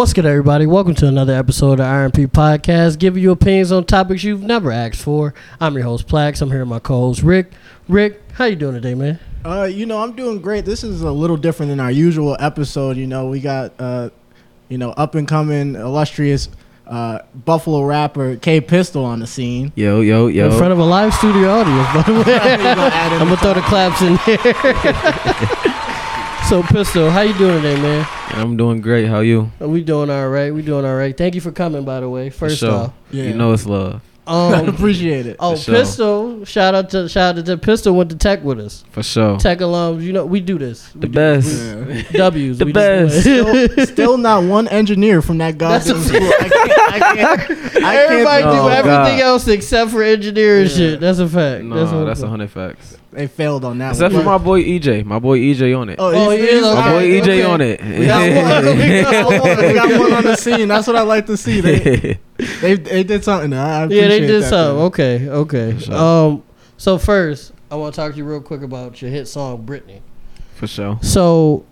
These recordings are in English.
What's good, everybody? Welcome to another episode of the RMP Podcast, giving you opinions on topics you've never asked for. I'm your host, Plax. I'm here with my co-host, Rick. Rick, how you doing today, man? Uh, you know, I'm doing great. This is a little different than our usual episode. You know, we got uh, you know, up and coming, illustrious uh, Buffalo rapper K Pistol on the scene. Yo, yo, yo. In front of a live studio audience, by the way. I'm gonna throw the claps in there. so, Pistol, how you doing today, man? I'm doing great. How you? We doing all right. We doing all right. Thank you for coming, by the way. First sure. off, Yeah. You know it's love. I um, appreciate it. oh, For sure. Pistol, shout out to shout out to Pistol went to Tech with us. For sure. Tech alums, you know we do this. We The do- best. Yeah. W's. The we just- still, still not one engineer from that goddamn school. I can't. I can't, I Everybody can't do Oh, everything God. else except for engineering Yeah. shit. That's a fact. No, that's, that's, a a hundred facts. They failed on that Except one. for my boy EJ. My boy EJ on it. Oh, Oh, he's- yeah, he's- okay. my boy EJ okay. on it. We got one. We got one. We got one on the scene. That's what I like to see. They they, they did something. I appreciate Yeah, they did that, something. man. Okay, okay. Sure. Um, so first, I want to talk to you real quick about your hit song, Britney. For sure. So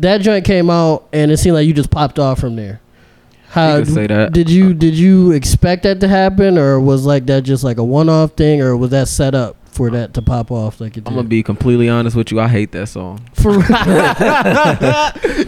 that joint came out, and it seemed like you just popped off from there. How You say that. did you did you expect that to happen, or was like that just like a one off thing, or was that set up for that to pop off like it did? I'm gonna be completely honest with you. I hate that song. for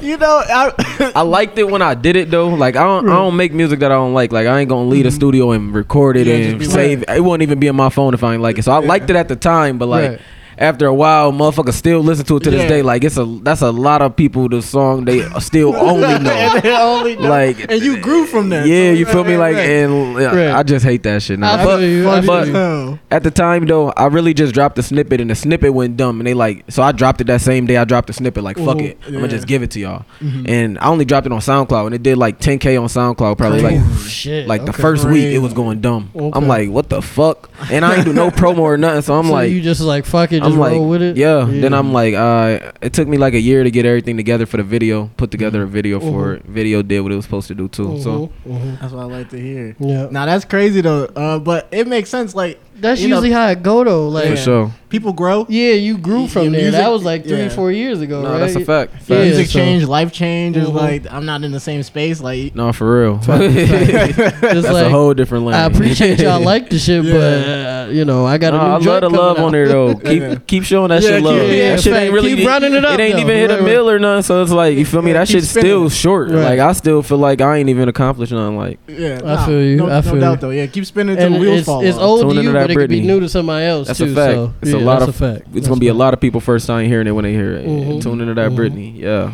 you know, I, I liked it when I did it though. Like I don't, I don't make music that I don't like. Like I ain't gonna leave a mm-hmm. studio and record it Yeah, and just be save. It won't even be in my phone if I ain't like it. So I liked it at the time, but like Right. After a while, motherfuckers still listen to it to this Yeah. day. Like it's a that's a lot of people. The song they still only know. only know. Like and you grew from that. Yeah, So, you feel me? right, Like, right. and yeah. I just hate that shit now. I But, you, I Funny feel but you. at the time though, I really just dropped the snippet, and the snippet went dumb, and they like, so I dropped it that same day. I dropped the snippet, like, fuck Mhm. it, I'm gonna just give it to y'all. Mhm. And I only dropped it on SoundCloud, and it did like 10k on SoundCloud, probably like. Shit. Like the okay. first week, it was going dumb. Okay. I'm like, what the fuck? And I ain't do no promo or nothing. So I'm so like, you just like fuck it, just I'm like, roll with it. yeah. Then I'm like, uh, it took me like a year to get everything together for the video. Put together a video for Mhm. it. Video did what it was supposed to do too. So Mhm, mhm. That's what I like to hear. yeah, Now that's crazy though. Uh, but it makes sense. Like that's you know- usually how it go though. Like for sure. people grow. Yeah, you grew from your there. music- that was like three, yeah. four years ago, No, right? that's a fact. Yeah, music so- change, life change is Mhm. like I'm not in the same space. Like No, for real. Just That's like a whole different lane. I appreciate y'all like the shit, but uh, you know I got a No, new I love the love out. on there though. Keep keep showing that Yeah, shit love. yeah, that shit fact, ain't really keep running it up, It ain't even hit a mill or nothing. So it's like you feel me. That keep shit's still short. Like I still feel like I ain't even accomplished nothing. Like yeah, I feel you, I feel no doubt you. though. Yeah, keep spinning until And the wheels it's, fall it's old Tune to you, that but it could be Britney. new to somebody else That's a fact. So, It's a lot that's of- a fact. it's That's gonna be a lot of people first time hearing it when they hear it. Mhm. Tune into that Mhm. Britney. Yeah.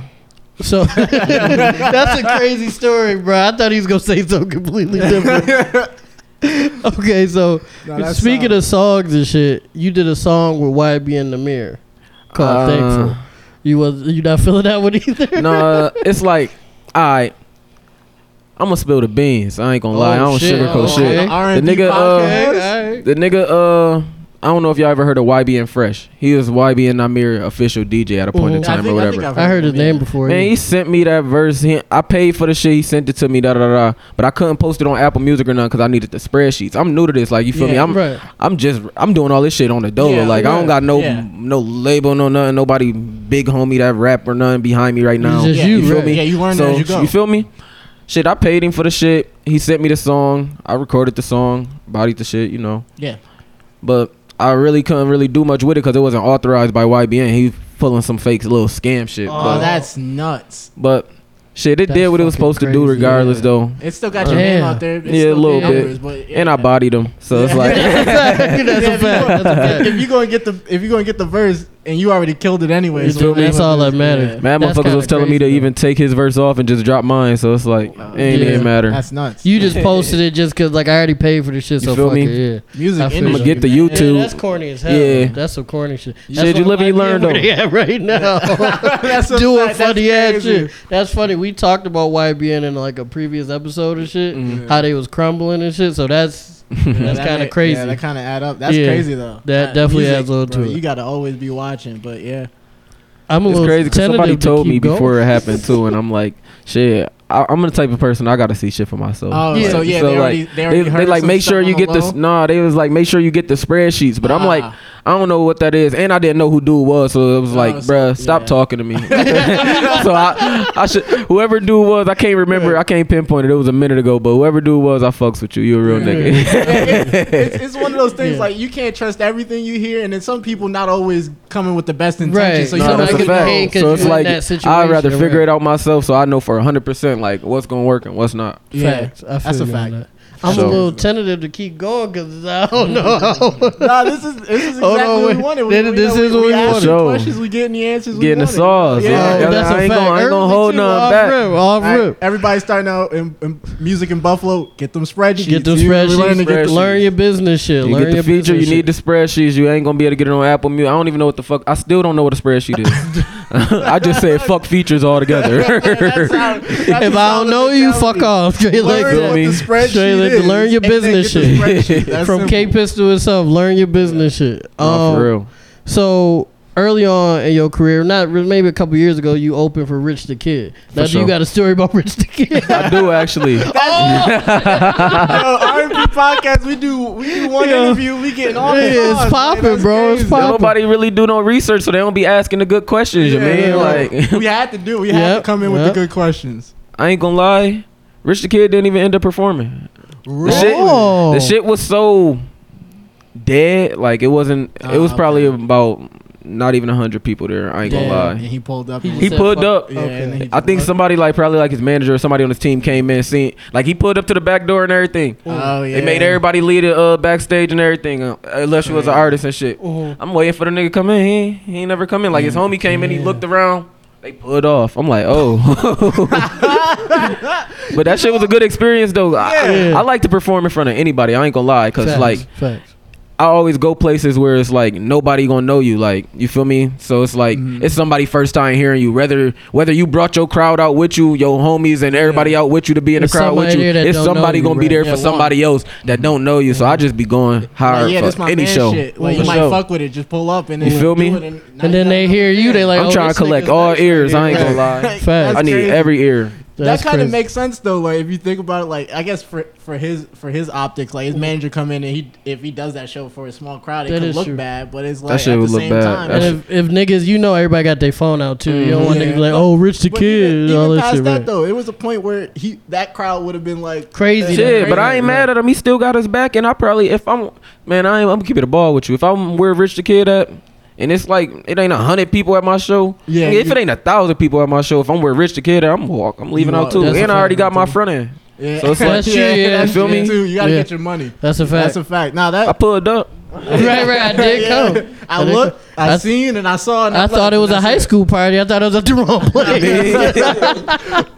So that's a crazy story, bro. I thought he was gonna say something completely different. okay, so Nah, that's speaking solid. of songs and shit, you did a song with YBN Nahmir called Uh, "Thankful." You was you not feeling that one either? No, uh, it's like, all right. I'm gonna spill the beans. I ain't gonna lie. I Oh, don't shit. sugarcoat Oh, shit. okay. The The nigga, uh. Okay, alright. The nigga, uh, I don't know if y'all ever heard of YB and Fresh. He was YBN Nahmir official DJ at a point in Mhm. time think- or whatever. I've I heard his name before. Man, he sent me that verse. He, I paid for the shit. He sent it to me. Da da da. da. But I couldn't post it on Apple Music or nothing because I needed the spreadsheets. I'm new to this. Like you feel me? Yeah, I'm right. I'm just I'm doing all this shit on the dolo. Yeah, like I don't right. got no Yeah. no label, no nothing. Nobody big homie that rap or nothing behind me right now. just Yeah, you, feel right? me? Yeah, you learn so as you go. feel me? Shit, I paid him for the shit. He sent me the song. I recorded the song, bodied the shit, you know. Yeah. But I really couldn't really do much with it because it wasn't authorized by YBN. He pulling some fake little scam shit. Oh, but, that's nuts. but shit, it That's did what it was fucking supposed to do regardless yeah. though. It still got your Damn. name out there. It's Yeah, a little bit. numbers, but yeah. And I bodied him. So it's like That's a fact. That's if you fact. go- That's if you gonna get the if you gonna get the verse and you already killed it anyway, You feel? That's all that matters. Mad That's motherfuckers was telling me to though. even take his verse off and just drop mine. So it's like it ain't Yeah. even matter. That's nuts. You just posted it just cause like I already paid for the shit. You So feel fuck me? it. Yeah. music I'm gonna get the. YouTube. Yeah, that's corny as hell. Yeah. That's some corny shit. Shit, you what live and you YB learn, though. Yeah, right now. That's Doing funny ass shit. That's funny. We talked about YBN in like a previous episode and shit. Mhm. How they was crumbling and shit. So that's Yeah, that's that kind of crazy. Yeah, that kind of add up. That's Yeah. crazy though. That definitely adds on to bro, it. You gotta always be watching, but yeah. I'm a It's little crazy because somebody to told keep me going. before it happened too, and I'm like, shit. I, I'm the type of person I gotta see shit for myself. Oh, Yeah. so yeah, So, they already like, they already they, heard they like make sure you on the get this. low? Nah, they was like make sure you get the spreadsheets. But I'm like, Ah. I don't know what that is, and I didn't know who dude was, so it was like, so- bruh, stop yeah. talking to me. so I, I should whoever dude was, I can't remember, I can't pinpoint it. It was a minute ago, but whoever dude was, I fucks with you. You a real nigga. it's, it's, it's one of those things Yeah. like you can't trust everything you hear, and then some people not always coming with the best Right. intentions. So you No, No, don't that's somebody a could fact. So it's like that situation. I'd rather figure right. it out myself, so I know for hundred percent like what's gonna work and what's not. Yeah, Facts. I feel that's a you on fact. That. I'm So- a little tentative to keep going because I don't know. nah, this is this is exactly Hold on, what we wanted. We, This- we, this know, is we, what we we wanted. you Sure. questions, we getting the answers. we Getting the sauce. Yeah, Yeah, Oh, yeah, that's I a ain't fact. gonna- I ain't gonna hold too, nothing back. Rip, off All right, rip. everybody starting out in, in music in Buffalo. Get them spreadsheets. Get them You- we learning to spreadsheets. get the- Learn your business shit. You Learn get the your feature, you business need the spreadsheets. You ain't gonna be able to get it on Apple Music. I don't even know what the fuck. I still don't know what a spreadsheet is. I just said fuck features altogether. That's how- that's If I don't know you, fuck off. Straight like Learn feel what that. me? the spreadsheet Straight like is, learn your business shit. From simple. K Pistol itself, learn your business shit. Oh, Um, for real. So early on in your career, not re- maybe a couple years ago, you opened for Rich the Kid. Now, do sure. you got a story about Rich the Kid? I do actually. Yo, R&B podcast, we do we do one Yeah. interview, we getting all the it's popping, man. That's bro. It's crazy. popping. Nobody really do no research, so they don't be asking the good questions. you Yeah, mean yeah, like we had to do. We had to come in with the good questions. I ain't gonna lie. Rich the Kid didn't even end up performing. The shit, Oh. the shit was so dead. Like it wasn't. Ah, it was probably okay. about not even hundred people there. I ain't gonna lie. And he pulled up. He and He said pulled fuck- up. Yeah, Okay. and he I think somebody like probably like his manager or somebody on his team came in, seen like he pulled up to the back door and everything. Oh yeah. They made everybody lead it uh, backstage and everything, uh, unless you was an artist and shit. Mhm. I'm waiting for the nigga to come in. He ain't, he ain't never come in. Like his homie came in, he looked around. They pulled off. I'm like, oh. but that shit was a good experience though. I, I like to perform in front of anybody. I ain't gonna lie, cause Facts, like facts. I always go places where it's like nobody gonna know you. Like you feel me? So it's like Mhm. it's somebody first time hearing you. Whether whether you brought your crowd out with you, your homies and everybody out with you to be in There's the crowd with you. there It's somebody you, gonna be right. there Yeah, for somebody else that don't know you. So I just be going hard Like, yeah, for my any show. shit. Like you might sure. fuck with it, just pull up and You then feel do me? And, And then they hear you, they like, I'm oh, trying to collect all ears. I ain't gonna lie. I need every ear. That's that kind of makes sense though. Like if you think about it, like I guess for for his for his optics, like his manager come in and he if he does that show for a small crowd, it That could look true. bad, but it's like shit at the look same bad. time. And if, if niggas, you know, everybody got their phone out too. You don't want Mhm. niggas Yeah. like, oh, Rich the but Kid, even, and even all that past shit. that Right. though, it was a point where he that crowd would have been like Crazy. Shit, though. but I ain't mad at him. He still got his back, and I probably if I'm man, I ain't, I'm gonna keep it ball with you. If I'm where Rich the Kid at, and it's like it ain't a hundred people at my show. Yeah, if you- it ain't a thousand people at my show, if I'm with Rich the Kid I'm walk. I'm leaving You out walk. too, and I already fact, got my front end. Yeah. So it's like- That's true, yeah, that's feel true me? too. You gotta Yeah. get your money. That's a fact. That's a fact. Now that I that pulled up. right, right. I did Yeah. come. I I looked, I That's- seen, and I saw. And I I'm thought it was a that's high school party. I thought it was at the wrong place.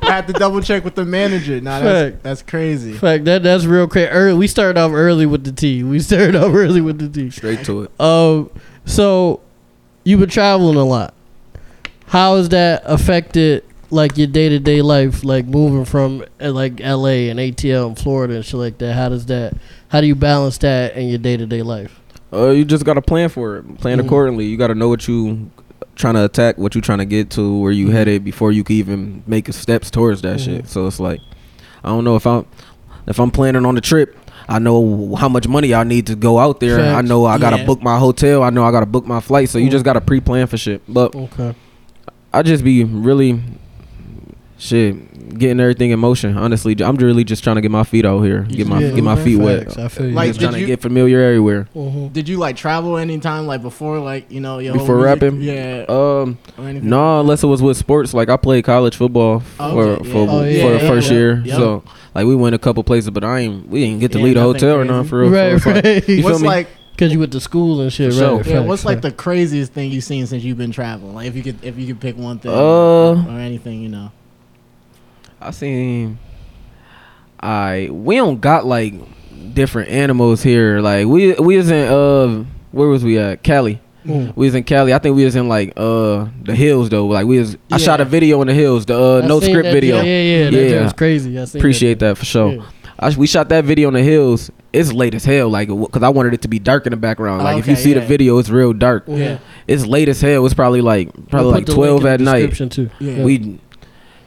I had to double check with the manager. Nah, Fact. that's, that's crazy. Fact that that's real crazy. Early, we started off early with the tea. We started off early with the tea. Straight to it. Um, so you've been traveling a lot. How has that affected like your day to day life? Like moving from uh, like L.A. and ATL and Florida and shit like that. How does that? How do you balance that in your day to day life? Uh, you just gotta plan for it. Plan Mhm. accordingly. You gotta know what you trying to attack, what you trying to get to, where you Mhm. headed before you can even make steps towards that Mhm. shit. So it's like, I don't know if I'm if I'm planning on the trip. I know how much money I need to go out there. I know I gotta Yeah. book my hotel. I know I gotta book my flight. So you Mhm. just gotta pre-plan for shit. But Okay. I just be really shit getting everything in motion. Honestly, I'm really just trying to get my feet out here, get my Yeah, get my feet Facts. wet. I feel you. Like, just did trying to get familiar everywhere. Mhm. Did you like travel anytime like before like you know your Before rapping? Yeah. Um, or anything? no, unless it was with sports. Like I played college football Oh, for okay, for, yeah. Oh, for yeah, the first yeah. year. Yep. So like we went a couple places, but I ain't we didn't get to Yeah, leave a nothing hotel or nothing for real. Right, So it's like- right. You feel What's me? like Cause you went to school and shit, For sure. right? yeah? facts, What's like the craziest thing you've seen since you've been traveling? Like if you could if you could pick one thing Uh, or anything, you know. I seen. I we don't got like different animals here. Like we we was in uh where was we at Cali. Mm. We was in Cali. I think we was in like uh the hills though. Like we was. I shot a video in the hills. The uh, I no script that, video. Yeah, yeah, yeah. That Yeah. shit was crazy. I Appreciate that for sure. Yeah. I, we shot that video in the hills. It's late as hell, like, cause I wanted it to be dark in the background. Like, if you Okay, see the video, it's real dark. Yeah. It's late as hell. It's probably like I'll probably like twelve at night. description, Too. Yeah. We,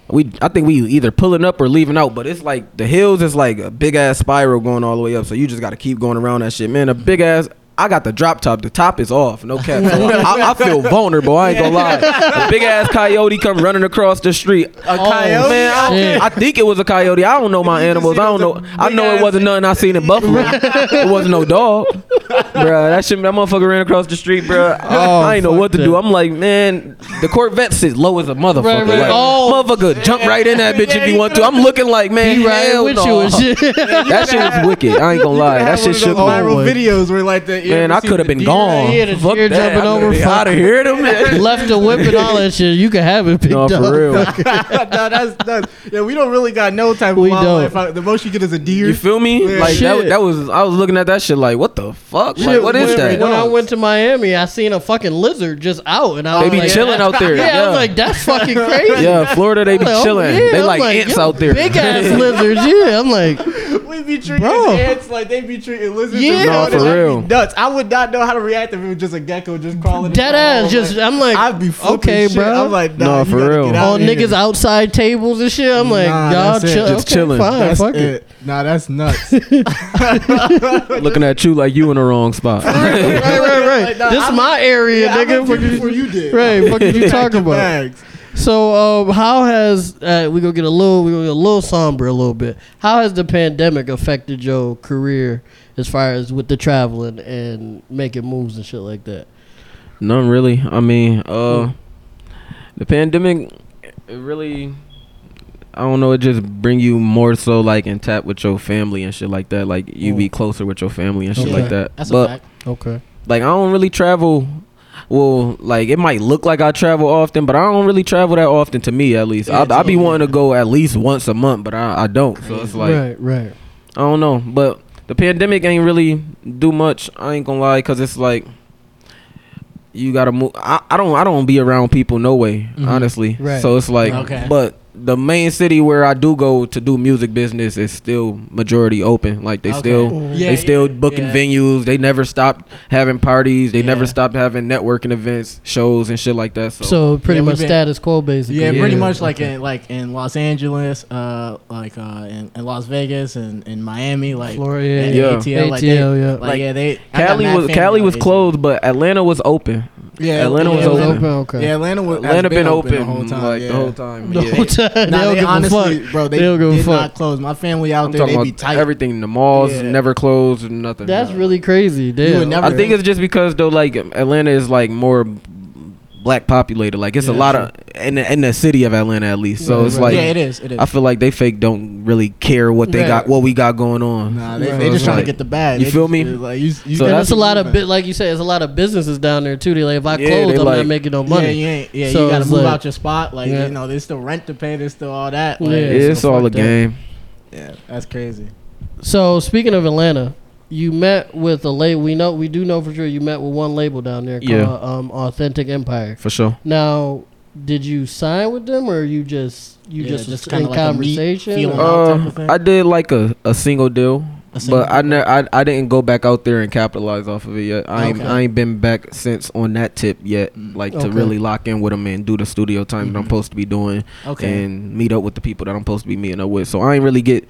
we, I think we either pulling up or leaving out. But it's like the hills is like a big ass spiral going all the way up. So you just got to keep going around that shit, man. A big ass I got the drop top. The top is off. No cap. So I, I feel vulnerable. I ain't gonna lie. A big ass coyote come running across the street. A oh, coyote. Man, I. I think it was a coyote. I don't know my animals. I don't know. I know it wasn't nothing I seen in Buffalo. it wasn't no dog, bruh. That shit, that motherfucker ran across the street, bruh. Oh, I ain't know what to that. do. I'm like, man, the Corvette sits low as a motherfucker. Right, right. Like, Oh. motherfucker, jump right in that bitch if you want to. I'm looking like, man, He riding hell with no. you and shit. That shit was wicked. I ain't gonna lie. That shit shook me. viral videos where like the you Man, I could have been deer? gone. Yeah, the Fuck deer that. jumping over, gonna be out of here, them. man. Left the whip and all that shit. You can have it picked No, up. for real. no, that's, that's yeah. We don't really got no type of We wildlife. don't. The most you get is a deer. You feel me? Yeah. Like that, Shit. that was. I was looking at that shit like, what the fuck? Like, what is when, that? When I went to Miami, I seen a fucking lizard just out, and I They was be like, chilling out there. Yeah, I was like, that's fucking crazy. Yeah, Florida, they be like, oh, chilling. yeah. they I'm like, ants out there. Big ass lizards. Yeah, I'm like, we be treating Bro. ants like they be treating lizards. Yeah. and No, rodents. for real. Nuts. I would not know how to react if it was just a gecko just crawling. into dead ass. home. Just, I'm like, I'd be flipping okay, shit. bro. I'm like, No, nah, you for real. out all of here. niggas outside tables and shit. I'm like, Nah, y'all that's it. chill, Just okay, chilling. Fine, That's fuck it. it. Nah, that's nuts. looking at you like you in the wrong spot. right, right, right. Like, nah, this is I'm- my area, yeah, nigga. went Fuck you- before you did. Right, fuck you talking about? bags. So, um, how has uh, we gonna get a little we gonna get a little somber a little bit? How has the pandemic affected your career as far as with the traveling and making moves and shit like that? None really. I mean, uh, the pandemic, it really. I don't know. It just bring you more so like in tap with your family and shit like that. Like you be closer with your family and shit Okay. like that. That's but a fact. Okay. like I don't really travel. Well, like it might look like I travel often, but I don't really travel that often. To me, at least, Yeah, I, I be wanting to go at least once a month, but I, I don't. So it's like right, right. I don't know. But the pandemic ain't really do much. I ain't gonna lie, cause it's like you gotta move. I, I don't I don't be around people no way, Mhm. honestly. Right. So it's like, Okay. but the main city where I do go to do music business is still majority open. Like they Okay. still Yeah, they still yeah, booking yeah. venues. They never stopped having parties. They never stopped having networking events, shows and shit like that. So, So pretty Yeah, much been- status quo, basically. Yeah, pretty much like Okay. in like in Los Angeles, uh, like uh, in, in Las Vegas and in Miami, like Florida, and yeah. ATL, like, they, yeah. like, Like, yeah, they Cali was Cali was closed, but Atlanta was open. Yeah, Atlanta yeah, was It was open. open. Okay. Yeah, Atlanta was has Atlanta been, open, the whole time. like yeah. the whole time. The yeah. whole time. they Nah, don't they give honestly, a fuck. bro, they, They don't give a did fuck. not close. My family out I'm there, talking they be about tight. everything. The malls Yeah. never closed, or nothing. That's really crazy. Damn. I think it's just because though, like Atlanta is like more black populated. Like it's a lot sure. of in the, in the city of Atlanta at least. So Right, it's right. like yeah, it is. It is. I feel like they fake don't really care what they Right. got, what we got going on. Nah, they, Right. they So just trying like- to get the bag. you They feel just- me? it's Like, you, you So that's a lot of bit, like you said, it's a lot of businesses down there too. They like, if I Yeah, close, I'm like- not making no money. Yeah, money. you ain't. Yeah, So you gotta move like- out your spot. Like Yeah. you know, there's still rent to pay. There's still all that. Yeah. Like, Yeah, it's all a game. yeah, that's crazy. So speaking of Atlanta, you met with a label. We know we do know for sure you met with one label down there called Yeah. um, Authentic Empire. For sure. Now, did you sign with them or you just you Yeah, just, just was kinda in like conversation? feel or- them out type Uh. I did like a, a single deal, A single but I ne- I I didn't go back out there and capitalize off of it yet. I ain't Okay. I ain't been back since on that tip yet, Mm. like Okay. to really lock in with them and do the studio time that I'm Mhm. supposed to be doing. Okay. and meet up with the people that I'm supposed to be meeting up with. So I ain't really get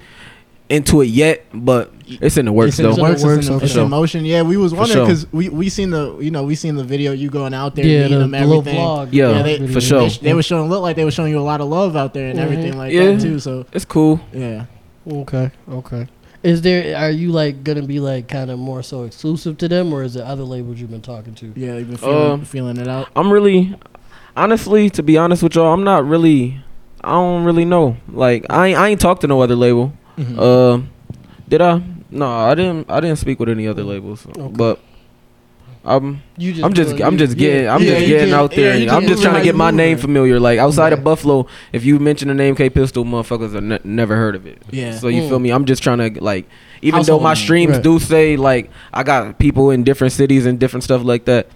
into it yet, but it's in the works It's in though. the works. works, It's in, okay. it's For in motion. Yeah, we was For wondering sure. because we we seen the you know we seen the video you going out there yeah, meeting the, them the little everything. vlog. Yeah, vlog they- video. for sure. They, they were showing look like they were showing you a lot of love out there and Mhm. everything like Yeah. that too. So It's cool. yeah, Okay, okay. Is there? Are you like gonna be like kind of more so exclusive to them, or is it other labels you've been talking to? yeah, you've been feeling, Um, feeling it out. I'm really, honestly, to be honest with y'all, I'm not really. I don't really know. Like I ain't, I ain't talked to no other label. Mhm. Uh, did I? No, I didn't. I didn't speak with any other labels. Okay. But I'm You just I'm just I'm just getting yeah, I'm just getting out there. yeah, and I'm just trying to get my name familiar. Like outside of Buffalo, if you mention the name K Pistol, motherfuckers have ne- never heard of it. Yeah. So you Mm. feel me? I'm just trying to like, even Household though my streams Right. do say like I got people in different cities and different stuff like that,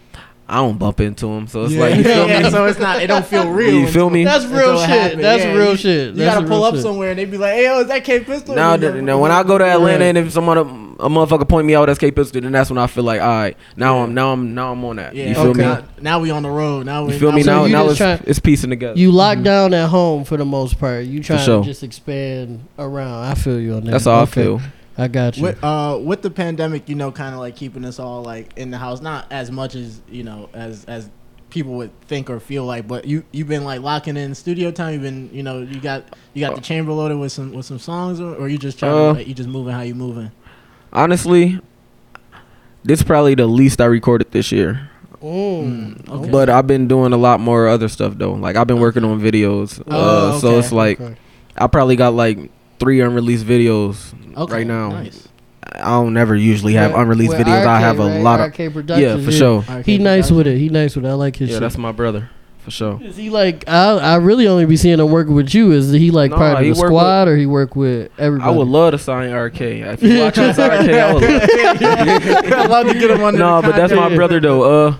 I don't bump into them. So it's yeah, like you feel yeah, me? so it's not. It don't feel real. You feel me? That's real shit. happen. That's Yeah, real you- shit. You That's gotta pull up shit. somewhere and they be like, "Hey, yo, is that K Pistol?" Now, And you th- go, now when I go to Atlanta Right. and if someone a, a motherfucker point me out as K Pistol, then that's when I feel like, all right, now I'm now I'm now I'm on that. yeah, you feel okay. me? Now, now we on the road. Now we You feel me? So Now you now just it's try- it's piecing together. You locked mm-hmm. down at home for the most part. You trying sure. to just expand around. I feel you on that. That's how Okay. I feel. I got you. With uh with the pandemic, you know, kind of like keeping us all like in the house, not as much as you know as as people would think or feel like, but you you've been like locking in studio time. You've been you know you got you got the chamber loaded with some with some songs, or, or you just trying Uh, to like, you just moving how you moving. Honestly, this probably the least I recorded this year. Mm, Mm, okay. But I've been doing a lot more other stuff though. Like I've been working on videos. Oh, uh, so it's like Okay. I probably got like three unreleased videos Okay, right now. Nice. I don't never usually have With- unreleased with videos. I have a right? lot of RK Productions, yeah, for sure. He nice with it. He nice with it. I like his Yeah, shit. that's my brother for sure. Is he like I? I really only be seeing him working with you. Is he like No, part of the work squad or he work with everybody? I would love to sign RK. If you watch this RK, I would love to get him under no, the but that's my brother though. Uh,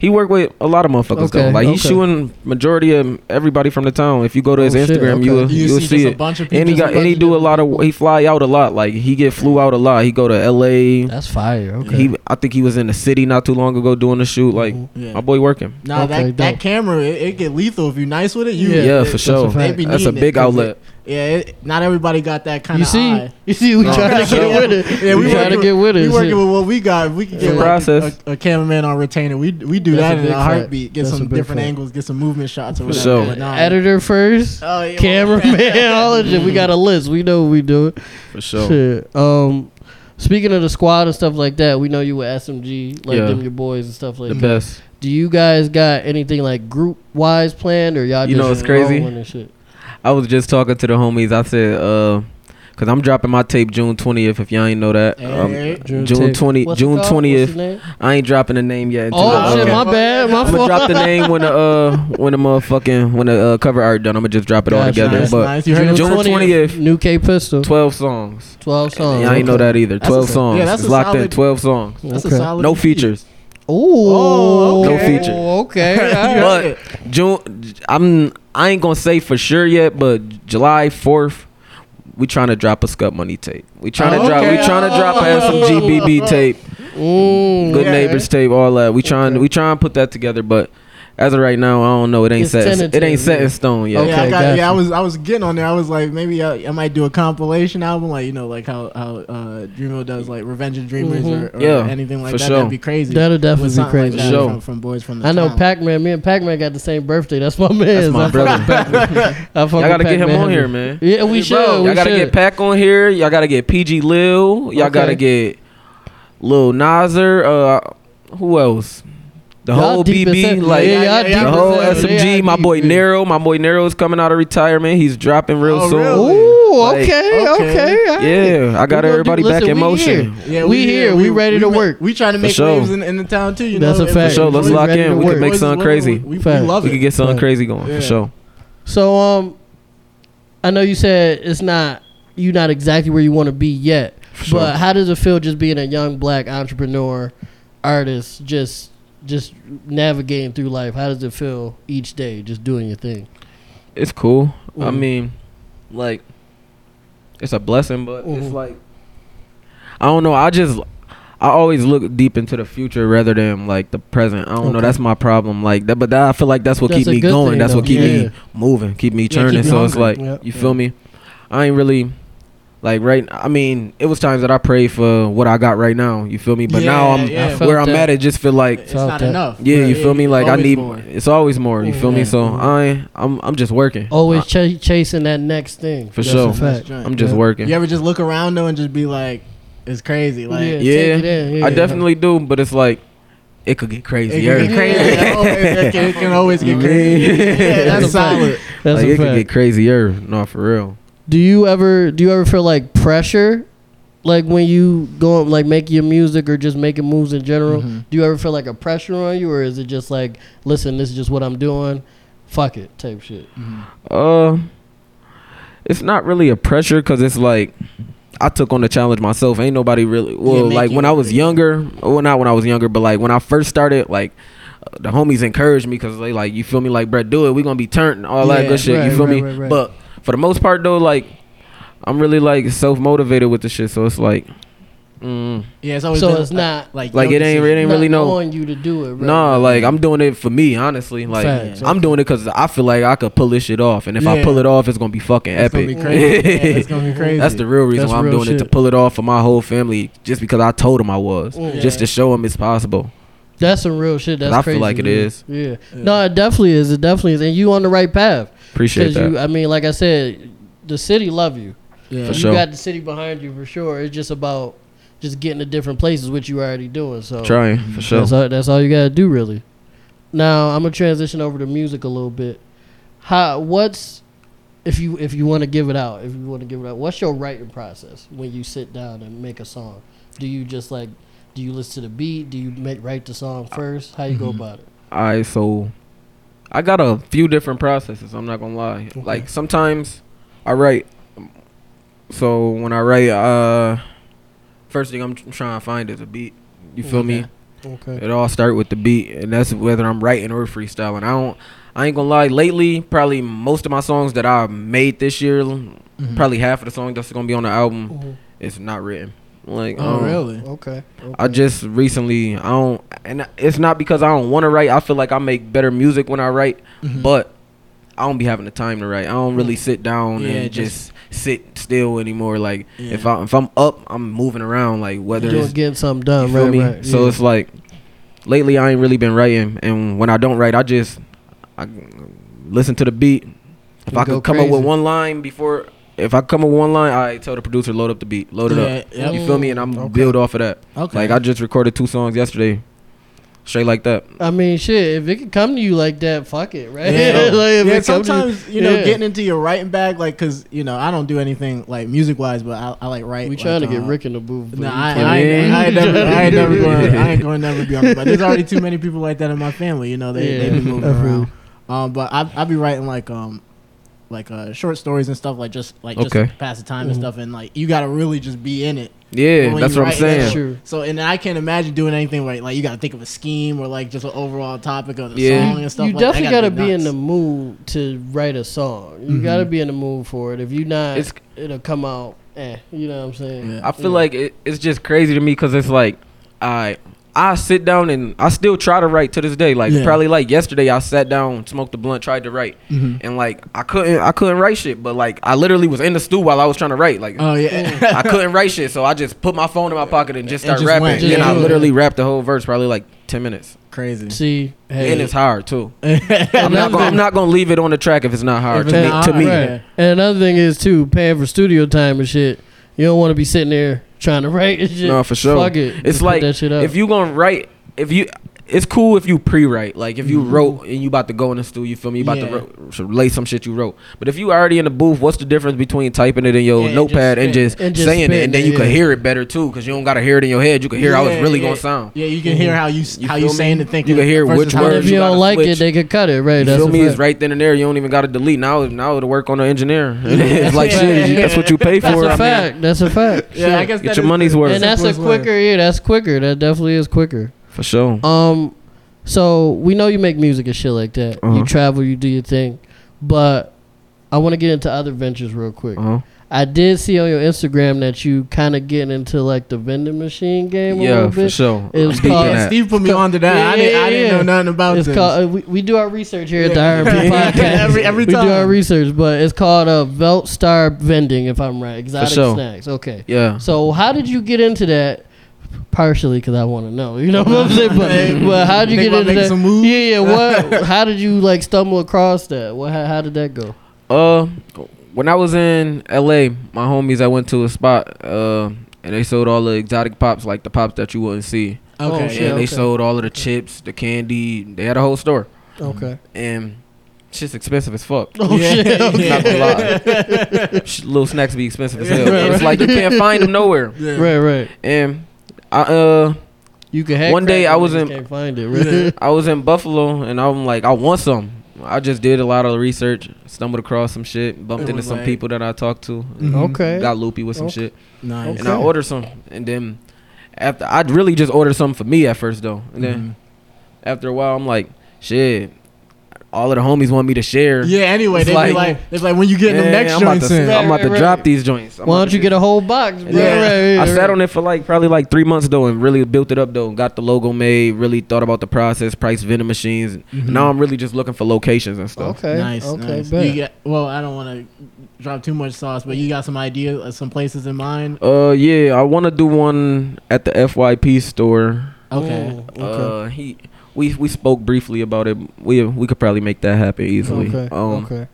he worked with a lot of motherfuckers Okay, though. Like he's shooting majority of everybody from the town. If you go to oh, his Oh, shit, Instagram, you'll You, you will see, see just a it. bunch of people. And he got and he do a lot of he fly out a lot. Like he get flew out a lot. He go to L.A. That's fire. Okay. He I think he was in the city not too long ago doing a shoot. Like. Yeah. my boy working. Nah, Okay, that, that camera it, it get lethal if you nice with it. You Yeah, Yeah, it- for that's sure. a fact. they be That's a needing it big 'cause outlet. it- yeah, it, not everybody got that kind you of see, eye. you see, we No, trying to get sure. with it. Yeah, we, we trying to working- get with it. We working with what we got. We can Yeah. get like Process. a, a cameraman on retainer. We we do That's that a in a fact. heartbeat. Get That's some different fact. angles. Get some movement shots or For whatever. sure. But nah, Editor first, Oh, yeah, cameraman, all that shit. We got a list. We know what we do. It. For sure. Shit. Um, speaking of the squad and stuff like that, we know you with SMG, like Yeah. them your boys and stuff like The that. best. Do you guys got anything like group wise planned, or y'all You just know what's crazy? Rolling and shit? I was just talking to the homies. I said, uh, cause I'm dropping my tape June 20th. If y'all ain't know that, um, Hey, June, tape. 20, What's June 20th. I ain't dropping the name yet. Until Oh shit, my bad, my I'm gonna drop the name when the uh when the motherfucking when the uh, cover art done. I'm gonna just drop it all together. Nice, but nice. You June 20th, New K Pistol, 12 songs. twelve songs. Yeah, I ain't know that either. That's 12 a- songs. yeah, that's it's a locked in. solid- 12 songs. That's Okay. a solid. No EP. features. Ooh, Oh, No okay. feature. Okay, all right. But June, I'm I ain't gonna say for sure yet, but July 4th, we trying to drop a Scut Money tape. We trying to Oh, drop. We trying to drop a SMGBB tape, Mm, Good Yeah. Neighbors tape, all that. We trying Okay. we trying to put that together, but as of right now, I don't know. It ain't It's set. It ain't set in stone yet. Okay, yeah, I got, gotcha. yeah, I was I was getting on there. I was like, maybe I, I might do a compilation album, like you know, like how how uh, Dreamo does, like Revenge of Dreamers Mhm. or, or Yeah, anything like for that. sure. That'd be crazy. That'll definitely be crazy. like that Sure. from, from boys from the I know town. Pac Man. Me and Pac Man got the same birthday. That's my man. That's my I brother. Pac-Man. I Y'all gotta get him on here, man. Yeah, we should. Bro, we y'all gotta should. get Pack on here. Y'all gotta get PG Lil. Y'all Okay. gotta get Lil Nazar. Uh, who else? The Y'all whole BB, hell. like Yeah, yeah, deep yeah, the whole hell. SMG. Yeah, my boy yeah. Nero. My boy Nero is coming out of retirement. He's dropping real Oh, soon. really? Ooh, Like, okay, okay. okay. all right. Yeah, I got everybody do- back listen, in motion. here. We here, we ready to work. We trying to make sure. waves in, in the town too. You That's know, a If- fact. For sure, let's We lock in. We can make something crazy. We, we Fact. love We it. could get something crazy going for sure. So um, I know you said it's not you're not exactly where you want to be yet, sure. but how does it feel just being a young black entrepreneur, artist, just just navigating through life? How does it feel each day, just doing your thing? It's cool. I Mhm. mean, like, it's a blessing, but it's Mhm. like, I don't know. I just, I always look deep into the future rather than like the present. I don't know. That's my problem. Like that, but that, I feel like that's what That's keep me going. thing, that's what though. keep Yeah. me moving, keep me keep churning. you so it's like, Yep. you feel me? I ain't really. Like right, I mean, it was times that I prayed for what I got right now. You feel me? But now I'm yeah. Where I'm that. at. It just feel like It's not that. enough. yeah, you feel me? Like I need. more. It's always more. You feel me? So I, I'm, I'm just working. Always ch- chasing that next thing. For That's sure. fact. I'm just Yeah. working. You ever just look around though and just be like, it's crazy. Like, yeah, Yeah, take it in, yeah. I definitely do, but it's like it could get crazy. can get crazy. Yeah. It, it can, it can always get Yeah. crazy. Yeah, That's that's a fact. solid. That's like a it could get crazier. No, for real. Do you ever do you ever feel like pressure, like when you go like making your music or just making moves in general? Mhm. Do you ever feel like a pressure on you, or is it just like, listen, this is just what I'm doing, fuck it, type shit? Uh, it's not really a pressure because it's like I took on the challenge myself. Ain't nobody really. Well, make like when I was younger. Well, not when I was younger, but like when I first started, like. uh, The homies encouraged me because they like you feel me like Brett do it we gonna be turned and all that good shit you feel right, me right, right. but for the most part though like I'm really like self motivated with the shit so it's like Mm. Yeah, it's always So been, it's uh, not like Like, it ain't- it ain't really no- on you to do it. Right? Nah, like I'm doing it for me, honestly. Like Facts, I'm okay. doing it because I feel like I could pull this shit off, and if I pull it off, it's gonna be fucking It's gonna epic. be crazy. yeah, it's gonna be crazy. That's the real reason That's why I'm real doing it to pull it off for my whole family, just because I told them I was, Mm. just to show them it's possible. That's some real shit. That's I feel crazy. like it yeah. is. Yeah. Yeah. No, it definitely is. It definitely is, and you on the right path. Appreciate that. you, I mean, like I said, the city love you. yeah. For you sure. got the city behind you for sure. It's just about just getting to different places, which you already doing. So Trying for sure. That's all, that's all you gotta do, really. Now I'm gonna transition over to music a little bit. How what's if you if you want to give it out, if you want to give it out, what's your writing process when you sit down and make a song? Do you just like do you listen to the beat? Do you make write the song first? How you go Mhm. about it? All right, so I got a few different processes. I'm not gonna lie. Okay. Like sometimes I write. So when I write, uh, first thing I'm trying to find is a beat. You feel me? Okay. It all start with the beat, and that's whether I'm writing or freestyling. I don't. I ain't gonna lie. Lately, probably most of my songs that I made this year, Mhm. probably half of the songs that's gonna be on the album, Mhm. is not written. Like, Oh, um, really? Okay. I just recently I don't, and it's not because I don't want to write. I feel like I make better music when I write, Mhm. but I don't be having the time to write. I don't really sit down Yeah, and just- just, sit still anymore. Like Yeah. if I if I'm up, I'm moving around. Like whether doing it's getting something you done, feel right? me. Right. So yeah. it's like lately I ain't really been writing, and when I don't write, I just I listen to the beat. If You I could come up with one line before. If I come up with one line, I tell the producer load up the beat, load it Yeah, up. yep. You feel me? And I'm Okay. build off of that. Okay. Like I just recorded two songs yesterday, straight like that. I mean, shit. If it could come to you like that, fuck it, right? Yeah, like, yeah it come you- sometimes you know yeah. getting into your writing bag, like, cause you know I don't do anything like music wise, but I, I like write. We like, trying to get uh, Rick in the booth. but No, he I, can't. I, ain't, I ain't never, I ain't never going. Yeah. I ain't going to never be on. it. But there's already too many people like that in my family. You know, they they be moving around. Um, but I I be writing like um like uh short stories and stuff like just like just Okay. to pass the time and Mhm. stuff and like you got to really just be in it. Yeah, that's you what I'm write it, saying. Sure. So and I can't imagine doing anything like like you got to think of a scheme or like just an overall topic of the Yeah. song and stuff. You like, that You definitely got to gotta be in the mood to write a song. You Mhm. got to be in the mood for it. If you not, It's- it'll come out. Eh, you know what I'm saying? Yeah. I feel like it, it's just crazy to me because it's like I I sit down and I still try to write to this day. Like Yeah. probably like yesterday, I sat down, smoked a blunt, tried to write, Mhm. and like I couldn't I couldn't write shit. But like I literally was in the stew while I was trying to write. Like Oh yeah. I couldn't write shit, so I just put my phone in my pocket and just And start rapping. went. and Just I do it. literally rapped the whole verse, probably like ten minutes, Crazy. See, hey, and it's hard too. I'm not, gonna, I'm not gonna leave it on the track if it's not hard If to me. not to me, right. And another thing is too paying for studio time and shit. You don't want to be sitting there trying to write and shit. No, for sure. Fuck it. It's Just like that shit up. if you gonna write, if you, it's cool if you pre-write. Like if you Mm-hmm. Mhm. wrote and you about to go in the studio, you feel me? You about Yeah. to so lay some shit you wrote. But if you already in the booth, what's the difference between typing it in your Yeah, and notepad and just, And just saying it, and then you it, can hear it better too, because you don't gotta hear it in your head. You can hear how it's really yeah. gonna sound. Yeah, you can hear how you, You how you saying and thinking. You can hear which and they- if you you don't like it, they could cut it. Right. You feel me? It's right then and there. You don't even gotta delete. Now, now to work on the engineer. it's like shit. That's what you pay for. That's a fact. That's a fact. Yeah, I guess Get your money's worth. and that's a quicker. Yeah, that's quicker. That definitely is quicker. For sure. Um, so we know you make music and shit like that. You Uh-huh. travel, you do your thing, but I want to get into other ventures real quick. Uh-huh. I did see on your Instagram that you kind of getting into like the vending machine game a Yeah, little for sure. It was I'm deep in called- Yeah. Steve put me It's on to that. yeah, I, didn't, yeah, I didn't know nothing about It's this. called. Uh, we, we do our research here at the Yeah. RP podcast. Every- every time. we do our research, but it's called uh, Velt Star Vending, if I'm right. Exotic sure. snacks. Okay. Yeah. So how did you get into that? Partially because I want to know. You know what I'm saying? But, but how did you Think get into that? some moves? Yeah, yeah. What? how did you like stumble across that? What? How, how did that go? Uh, when I was in LA, my homies, I went to a spot, uh, and they sold all the exotic pops, like the pops that you wouldn't see. Oh, Okay. shit. and they okay. sold all of the chips, the candy. They had a whole store, Okay. and shit's expensive as fuck. Oh Yeah, shit. Okay. Not gonna lie. Little snacks be expensive as hell. Right, It's like you can't find them nowhere. Yeah. Right. Right. And I uh You can have One day I was in- Can't find it. Right? I was in Buffalo, and I'm like, I want some. I just did a lot of research, stumbled across some shit, bumped into some like- people that I talked to, Mhm. Okay. got loopy with some Okay. shit. Nice. and I ordered some, and then after I'd really just ordered something for me at first though, and then Mhm. after a while I'm like, shit, all of the homies want me to share. Yeah. Anyway, It's they be like- like, they be like, when you get them Man, next I'm about joints to, in. I'm about to right, drop right. these joints. I'm Why don't you get a whole box? bro? Yeah. Right, I right, sat on it for like probably like three months though, and really built it up though. Got the logo made. Really thought about the process, price vending machines. Now I'm really just looking for locations and stuff. Okay. Nice, Okay. nice. bet. You get, well, I don't want to drop too much sauce, but you got some ideas, uh, some places in mind. Uh, yeah, I want to do one at the FYP store. Okay. Mm, okay. Uh, he we we spoke briefly about it. We we could probably make that happen easily. okay. Um, okay.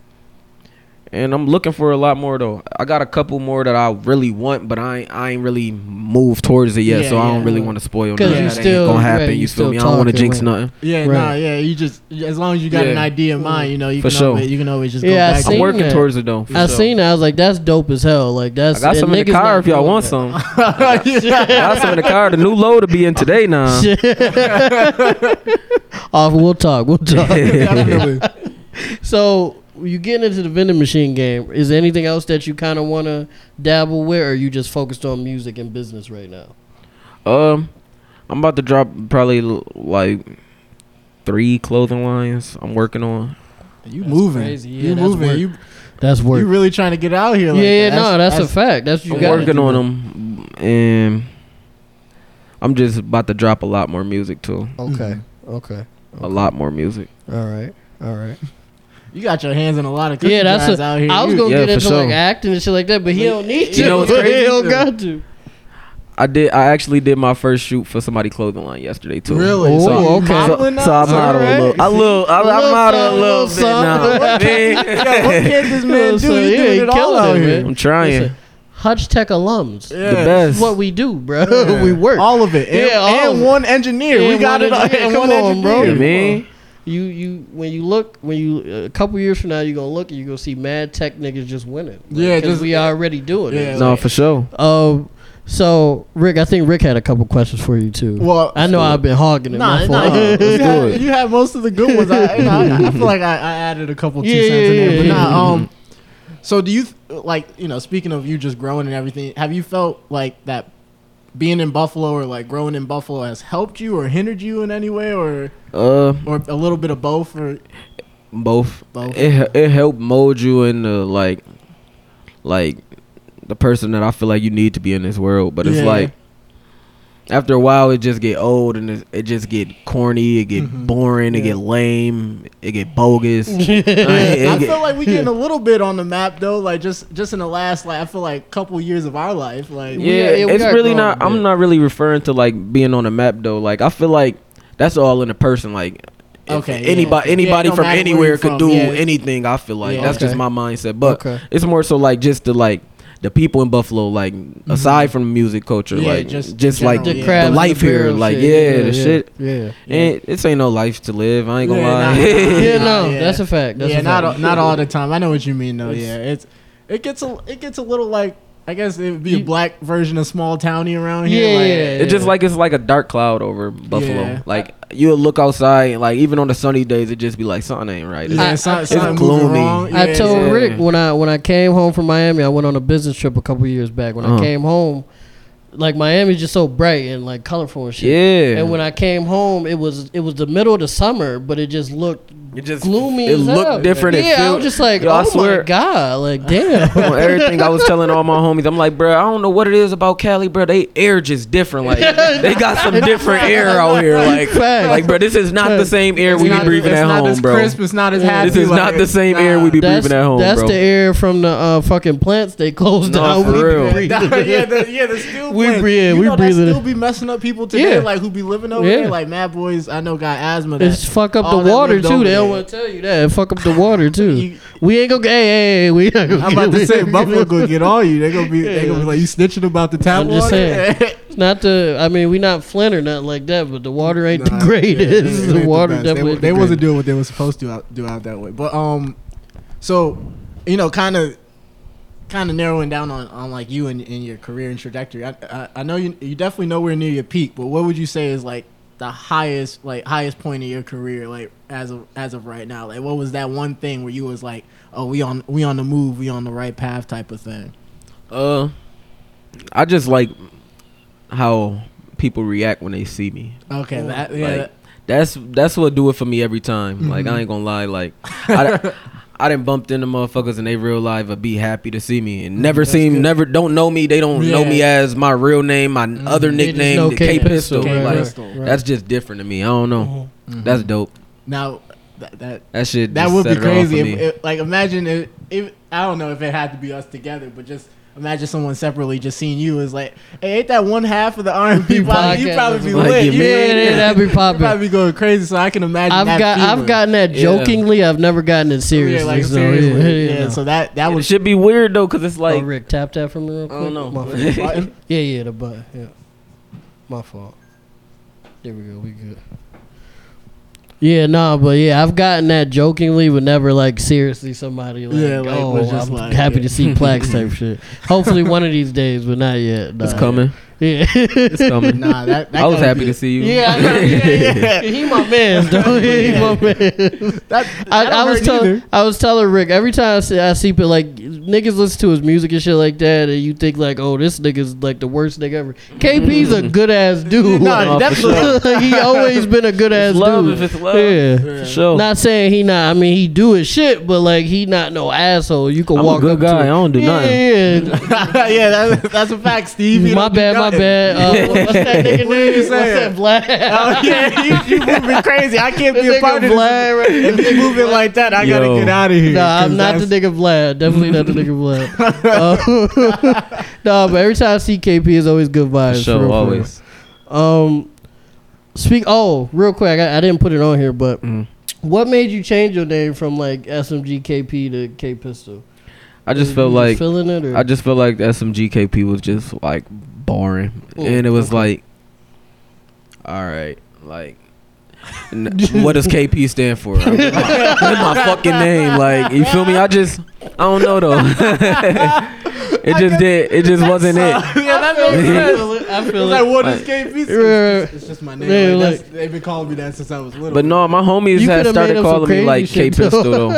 And I'm looking for a lot more though. I got a couple more that I really want, but I ain't, I ain't really moved towards it yet, Yeah, so I don't yeah. really want to spoil 'Cause nothing. you That still- ain't gonna happen. right, you you feel me? I don't want to jinx right. nothing. Yeah, Right. nah, yeah. You just as long as you got an idea in mind, you know, you For can sure. always, you can always just Yeah, I go back. seen I'm working that. towards it though. for I sure. seen that. I was like, that's dope as hell. Like that's. I got some in the niggas car if y'all want that. some. I got some in the car. The new load to be in today now. Off, we'll talk. We'll talk. So you getting into the vending machine game? Is there anything else that you kind of want to dabble with, or are you just focused on music and business right now? Um, I'm about to drop probably like three clothing lines. I'm working on. You That's moving? crazy. Yeah, you that's moving? work. You That's work. you really trying to get out here? Like yeah, yeah, that. no, that's, a fact. That's what you I'm got. working on them, and I'm just about to drop a lot more music too. Okay, okay, A lot more music. all right, all right. You got your hands in a lot of cookie Yeah, that's jars a, out here. I was gonna Yeah, get for into sure. like acting and shit like that, but he don't need to. you know what's he don't got to. I did. I actually did my first shoot for somebody clothing line yesterday too. Really? Oh, so you okay. So, now? so I'm All out right. a little. I little. I, A little I'm out a something, little little bit something. now. Yeah, what can this man do? So, He's yeah, doing he it all killing out it, here. man. I'm trying. Listen, Hutch Tech alums. Yeah. The This best. what we do, bro. Yeah. we work. all of it. And, Yeah, all and of it. one engineer. we And got one it. all- engineer. and Come one on, bro. engineer. You mean? You you when you look when you a couple years from now you're gonna look and you're gonna see mad tech niggas just winning. Like, Yeah, 'cause just- we already doing Yeah, it. No, for sure. Um. So Rick, I think Rick had a couple questions for you too. Well, I know I've been hogging it. Nah, nah, you, Let's had, you had most of the good ones. I, you know, I, I feel like I, I added a couple two Yeah, cents in there, but nah. Um, so do you th- like you know? Speaking of you just growing and everything, have you felt like that being in Buffalo or like growing in Buffalo has helped you or hindered you in any way, or Uh, or a little bit of both, or both. both? It it helped mold you into like, like, the person that I feel like you need to be in this world. But it's Yeah. like, after a while, it just get old and it, it just get corny. It get Mhm. boring. It get lame. It get bogus. I It get- feel like we getting a little bit on the map though. Like just just in the last like I feel like couple years of our life. Like We- yeah, yeah, we it's really not. I'm not really referring to like being on the map though. Like I feel like that's all in a person. Like if Okay, yeah. anybody Yeah, anybody no from anywhere you're could from, do yeah. anything. I feel like Yeah. that's just my mindset. But Okay. it's more so like just to like the people in Buffalo. Like aside from the music culture, Mm-hmm. Yeah, like just just, like general, the yeah. the life the here. Like shit. yeah, the shit. Yeah. And it's ain't no life to live. I ain't gonna Yeah, lie. nah, nah, Yeah, no, yeah. that's a fact. That's yeah, a not fact. all- not all the time. I know what you mean though. It's- yeah, it's it gets a it gets a little like I guess it would be a black version of small towny around here. Yeah, like, yeah, It's just like it's like a dark cloud over Buffalo. Yeah. Like you'll look outside, like even on the sunny days, it just be like something ain't right. Yeah, I- some- I- something it's moving gloomy. wrong. I told yeah. Rick when I when I came home from Miami, I went on a business trip a couple years back. When I Uh-huh. came home, like Miami's just so bright and like colorful and shit. Yeah. And when I came home, it was it was the middle of the summer, but it just looked it just gloomy. It as looked hell. different. Yeah, it I felt, was just like, Yo, oh I swear- my god, like damn. on everything I was telling all my homies, I'm like, bro, I don't know what it is about Cali, bro. They air just different. Like they got some different air out here. Like, Facts. like, bro, this is not the same air It's we be breathing it's at not home, as bro. Crisp, it's not as happy. This is like not the same air we be that's breathing at home, that's bro. the air from the uh, fucking plants they closed No, down. for We real. breathe yeah, the, yeah, the steel We plants. breathe- You we know that breathe it. still be messing up people today, Yeah. like who be living over Yeah. there. Like Mad Boys, I know got asthma. That It's fuck up the water too. They don't want to tell you that. Fuck up the water too. You- we ain't gonna. Hey, hey, hey, we. I'm about to say Buffalo gonna get all you. They gonna be they gonna be like you snitching about the tap I'm just water. It's not the. I mean, we not Flint or nothing like that, but the water ain't Nah, the greatest. yeah, the water best. definitely. They, they the wasn't doing what they were supposed to out, do out that way. But um, so you know, kind of, kind of narrowing down on, on like you and, and your career and trajectory. I, I I know you you definitely nowhere near your peak, but what would you say is like the highest like highest point of your career like as of as of right now? Like what was that one thing where you was like, oh, we on we on the move, we on the right path type of thing. Uh, I just like how people react when they see me. Okay, that yeah. Like, That's that's what do it for me every time. Like I ain't gonna lie. Like I, I didn't bumped into motherfuckers in they real life, but be happy to see me and mm, never That's seem, good. never don't know me. They don't know me as my real name, my mm, other They just nickname, the K K Pistol. Pistol, K Like Pistol. Right. that's just different to me. I don't know. Mhm. That's mm-hmm. dope. Now, that, that That shit. that would be set it off crazy. If, if, like, imagine if, if I don't know if it had to be us together, but just imagine someone separately just seeing you is like, hey, ain't that one half of the R and B? Podcast. You probably be Like, lit. you You Yeah, would- yeah, that'd be you'd popping. probably be going crazy. So I can imagine. I've that got feeling. I've gotten that Yeah. jokingly. I've never gotten it Yeah, seriously. like so, seriously. yeah, Yeah, yeah, no. so that that it would should be weird though, cause it's like, oh, like Rick, tap that for me real I quick. don't know. My yeah, yeah, the button. Yeah, my fault. There we go. We good. Yeah, nah, but yeah, I've gotten that jokingly, but never like seriously. Somebody like, Yeah, like, oh, was just I'm like, happy yeah. to see plaques type shit. Hopefully, one of these days, but not yet. it's Nah. coming. Yeah, It's coming. Nah, that, that I was happy be- to see you. yeah, I know, yeah, yeah. He my man, though. He my man. That, I, that I don't was telling. I was telling Rick every time I see, I see people like niggas listen to his music and shit like that, and you think like, oh, this nigga's like the worst nigga ever. KP's a mm-hmm. good ass dude. No, for definitely. He always been a good ass It's love dude. if it's love. Yeah. For sure. Not saying he not. I mean, he do his shit, but like he not no asshole. You can I'm a walk good up guy. I To don't do yeah, nothing. Yeah, yeah, that's, that's a fact, Steve. You My don't bad, my bad. Uh, what's that nigga name? did you What's that, Vlad? Oh yeah, you, you moving crazy. I can't be a part nigga of. Vlad, right? If you moving like that, I gotta get out of here. Nah, I'm not the nigga Vlad. Definitely not the nigga Vlad. Uh, nah, but every time I see KP, is always good For vibes. for sure, real, for always. real. Um, speak. Oh, real quick, I, I didn't put it on here, but Mhm. what made you change your name from like SMG KP to K Pistol? I just felt like feeling it. Or? I just felt like SMGKP was just like boring, Mm, and it was okay. like, all right, like. n- what does KP stand for? That's my fucking name. Like, you feel me? I just, I don't know though. it just did. It just wasn't it. yeah, that makes I sense. feel. I It's feel like it. what Like- is KP? It's, Right, it's, it's just my name. Yeah, like, like- they've been calling me that since I was little. But no, my homies You had coulda started up some calling me crazy like K shit, Pistol though.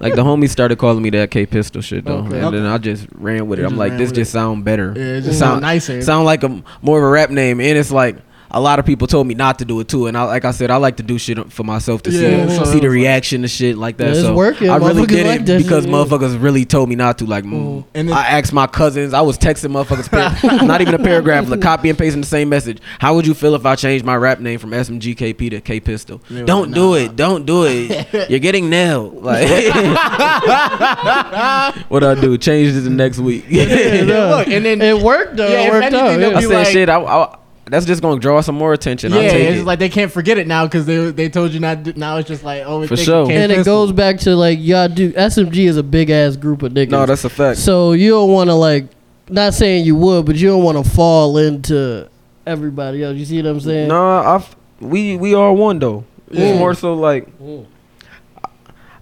like the homies started calling me that K Pistol shit though, Okay. and then I just ran with it. You I'm just like, ran this with just it. sound better. yeah, it just Sound- sound nicer. sound like a more of a rap name, and it's like a lot of people told me not to do it too. And I, like I said, I like to do shit for myself to Yeah, see so see the was like- reaction to shit like that. Yeah, it's so working. I really Motherfuckers did like it because shit, yeah. motherfuckers really told me not to. Like, mm. And then- I asked my cousins. I was texting motherfuckers, par- not even a paragraph, like copy and pasting the same message. How would you feel if I changed my rap name from SMGKP to K Pistol? They Don't like, do nah. it. Don't do it. You're getting nailed. Like, what I do? Change it the next week. Yeah, no. Look, and then it worked though. Yeah, it worked anything, out. they'll I said like- shit. I, I, that's just gonna draw some more attention. I'll yeah, take it's it. like they can't forget it now because they they told you not. Now it's just like oh, For sure. And it goes back to like y'all do. SMG is a big ass group of niggas. no, that's a fact. So you don't want to like, not saying you would, but you don't want to fall into everybody else. You see what I'm saying? No, I f- we we are one though. It's Yeah. more so like Mm.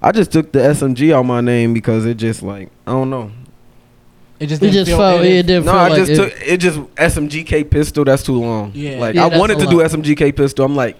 I just took the SMG out my name because it just like I don't know. It just It didn't just feel, felt. it It didn't No, feel I like just it. took it just SMGK pistol. That's too long. Yeah. like Yeah, I wanted a to do. SMGK pistol. I'm like,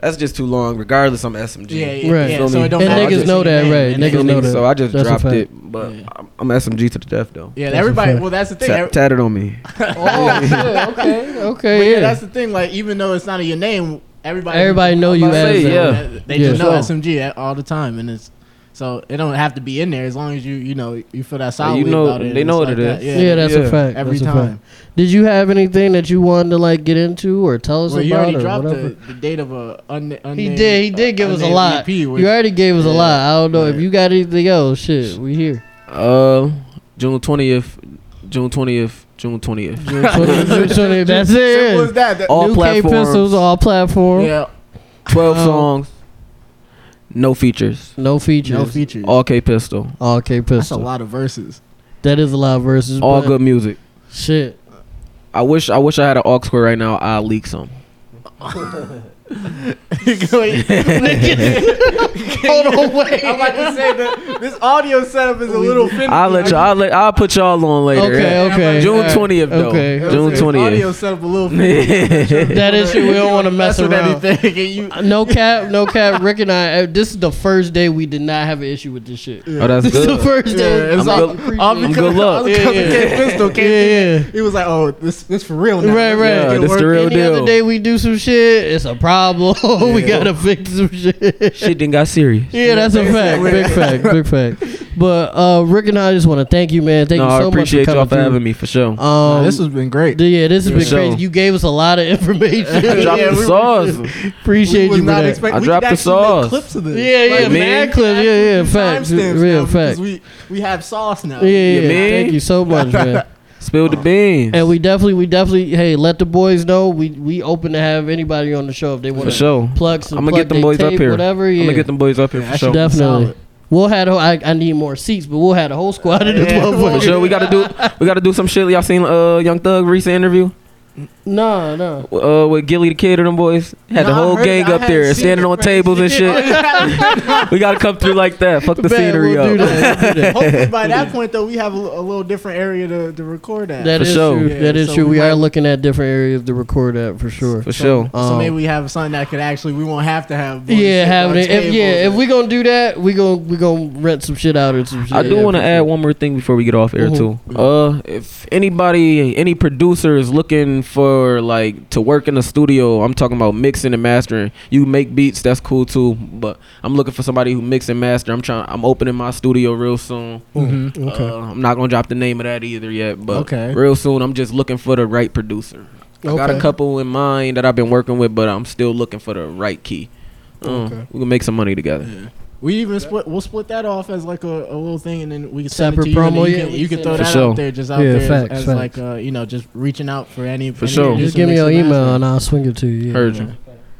that's just too long. Regardless, I'm SMG. Yeah, yeah, Right. yeah. Feel So me? it don't And matter niggas what know that, your right. name, Niggas you know that. So I just That's dropped it, but Yeah. I'm, I'm SMG to the death though. Yeah, That's everybody. Well, that's the thing. Ta- tatted on me. oh shit. Okay. Okay. yeah, Yeah. that's the thing. Like even though it's not in your name, everybody Everybody know you as say, yeah. They just know SMG all the time, and it's so it don't have to be in there as long as you you know you feel that solid. you know- about it. they know what it like is. that. yeah, that's Yeah. a fact. every that's time. fact. Did you have anything that you wanted to like get into or tell us Well, about you already or dropped whatever? the, the date of a un, he did. He did give us a lot. EP, which- you already gave us a lot. I don't know if you got anything else. Shit, we here. Uh, June twentieth, June twentieth, June twentieth. June 20th, June 20th, That's Simple as it. that. that All New K platforms. pistols, all platform. yeah, Twelve Um, songs, no features. No features. no features. All K pistol, All K Pistol. That's a lot of verses. That is a lot of verses. all good music. Shit. I wish I wish I had an aux cord right now. I'll leak some. Hold on, wait. I'm about to say that this audio setup is a little finicky. I'll let you. I'll let. I'll put y'all on later. Okay, okay. June twentieth though. Okay. June This Audio twentieth. setup a little finicky. That is shit. We don't want to mess with around. anything. You, Uh, No cap, no cap. Rick and I. uh, This is the first day we did not have an issue with this shit. Oh, that's This is the first day. Yeah, it's I'm all, good- all I'm because, good luck. Yeah, of yeah. Pistol came Yeah, yeah. He was like, "Oh, this this for real now." Right, right. Yeah, this the real Any deal. other day we do some shit, it's a problem. Problem. we gotta fix some shit. Shit didn't got serious. Yeah, that's a fact. Big fact. Big fact. But uh, Rick and I just want to thank you, man. Thank no, you so I much for appreciate coming y'all for through. having me for sure. Um, Nah, this has been great. yeah, this has For been sure. crazy. You gave us a lot of information. I dropped Yeah, the we- sauce. Appreciate we you for that. expect- I we dropped the actually make sauce. clips of this. Yeah, yeah, Like, man. mad clips. Yeah, yeah, facts. timestamps Real now facts. because We we have sauce now. Yeah, yeah, Yeah, yeah. man. Thank you so much, man. Spill the beans. And we definitely, we definitely, hey, let the boys know we we open to have anybody on the show if they want for to sure. plug some. I'm gonna plug get them they boys up here. Whatever, I'm gonna get them boys up here Yeah, for sure. Definitely. We'll have. I, I need more seats, but we'll have a whole squad in this Yeah. For motherfucker. sure, we gotta do we gotta do some shit. Y'all seen uh Young Thug recent interview No, no. uh with Gillie the Kid and them boys? Had the No, I whole gang it. Up had there standing on tables and shit. we gotta come through like that. Fuck the Man, scenery we'll up. We'll do that. Hopefully by that point though, we have a, a little different area to, to record at. That For is sure. true. Yeah, that is so true. we We are looking at different areas to record at for sure. For sure. so Um, maybe we have something that could actually we won't have to have. Yeah, sitting having it. If, tables yeah, if we gonna do that, we gonna we gonna rent some shit out or some shit. I do want to add one more thing before we get off air Mhm. too. Uh, if anybody, any producer is looking for like to work in the studio, I'm talking about mixing and mastering. You make beats, that's cool too. But I'm looking for somebody who mix and master. I'm trying. I'm opening my studio real soon. Mhm. Okay. Uh, I'm not gonna drop the name of that either yet, but Okay. real soon. I'm just looking for the right producer. I got a couple in mind that I've been working with, but I'm still looking for the right key. Uh, Okay. We can make some money together. We even split. We'll split that off as like a, a little thing, and then we can send Separate it to you. and promo, then you yeah, can, we you can can throw send it. that For out there, just out Yeah, there facts, as, as facts. like uh, you know, just reaching out for any. For any sure. producer Just give me mix your email and I'll swing it to you. Yeah. Heard you.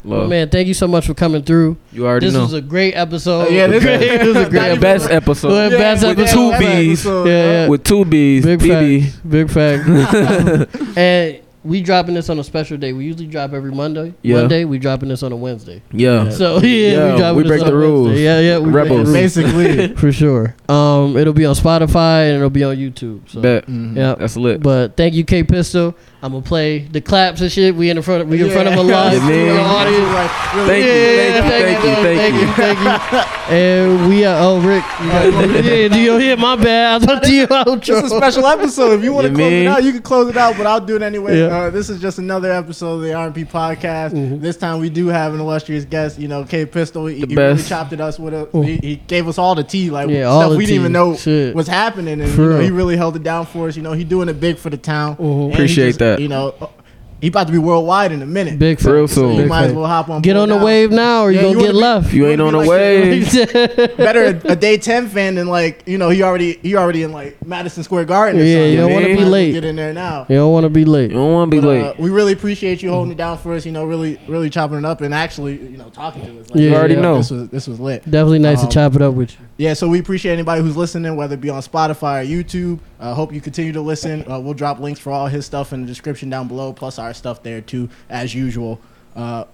Well, Love. man, thank you so much for coming through. You already This know. was a great episode. Uh, yeah, this- Great- it was a great the even- best Well, episode. best with episode two ever. B's. Yeah, yeah. With two B's. Big BB. facts. Big fact. and we dropping this on a special day. We usually drop every Monday. Yeah. Monday, we dropping this on a Wednesday. Yeah. So yeah, Yeah, we dropping we this break on the a Wednesday. rules. Yeah, yeah, we Rebels. rules. Basically. for sure. Um, it'll be on Spotify and it'll be on YouTube. So. Bet. Mhm. Yeah. That's lit. But thank you, K Pistol. I'm gonna play the claps and shit. We in the front. Of, we in front of a Yeah. live Yeah, man. audience. Like, really- Thank you, Yeah, thank you, thank you, thank you, thank you. And we are. Oh, Rick. You yeah, do you hear my bad? I was about to do your This is a special episode. If you want to You close it out, you can close it out, but I'll do it anyway. Yeah. Uh, this is just another episode of the R&P podcast. Mhm. This time we do have an illustrious guest. You know, K Pistol. He, he really chopped it us with a. He, he gave us all the tea, like Yeah, stuff we tea. didn't even know Shit. was happening, and you know, he really held it down for us. You know, he doing it big for the town. Mhm. Appreciate just, that. You know, he about to be worldwide in a minute. Big for Real facts. soon. so you might as well hop on. Get on the now. wave now, or you Yeah, gonna you get be- left. You ain't on the like- way. Better a, a day ten fan than like you know he already he already in like Madison Square Garden. Or Yeah, something. you don't wanna be late. Get in there now. You don't want to be You late. don't want to be But, late. uh, we really appreciate you holding it down for us. You know, really, really chopping it up and actually, you know, talking to us. Like, You already know. This was this was lit. Definitely nice Um, to chop it up with you. Yeah, so we appreciate anybody who's listening, whether it be on Spotify or YouTube. Uh, hope you continue to listen. Uh, we'll drop links for all his stuff in the description down below, plus our stuff there too, as usual. Uh,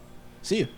see you.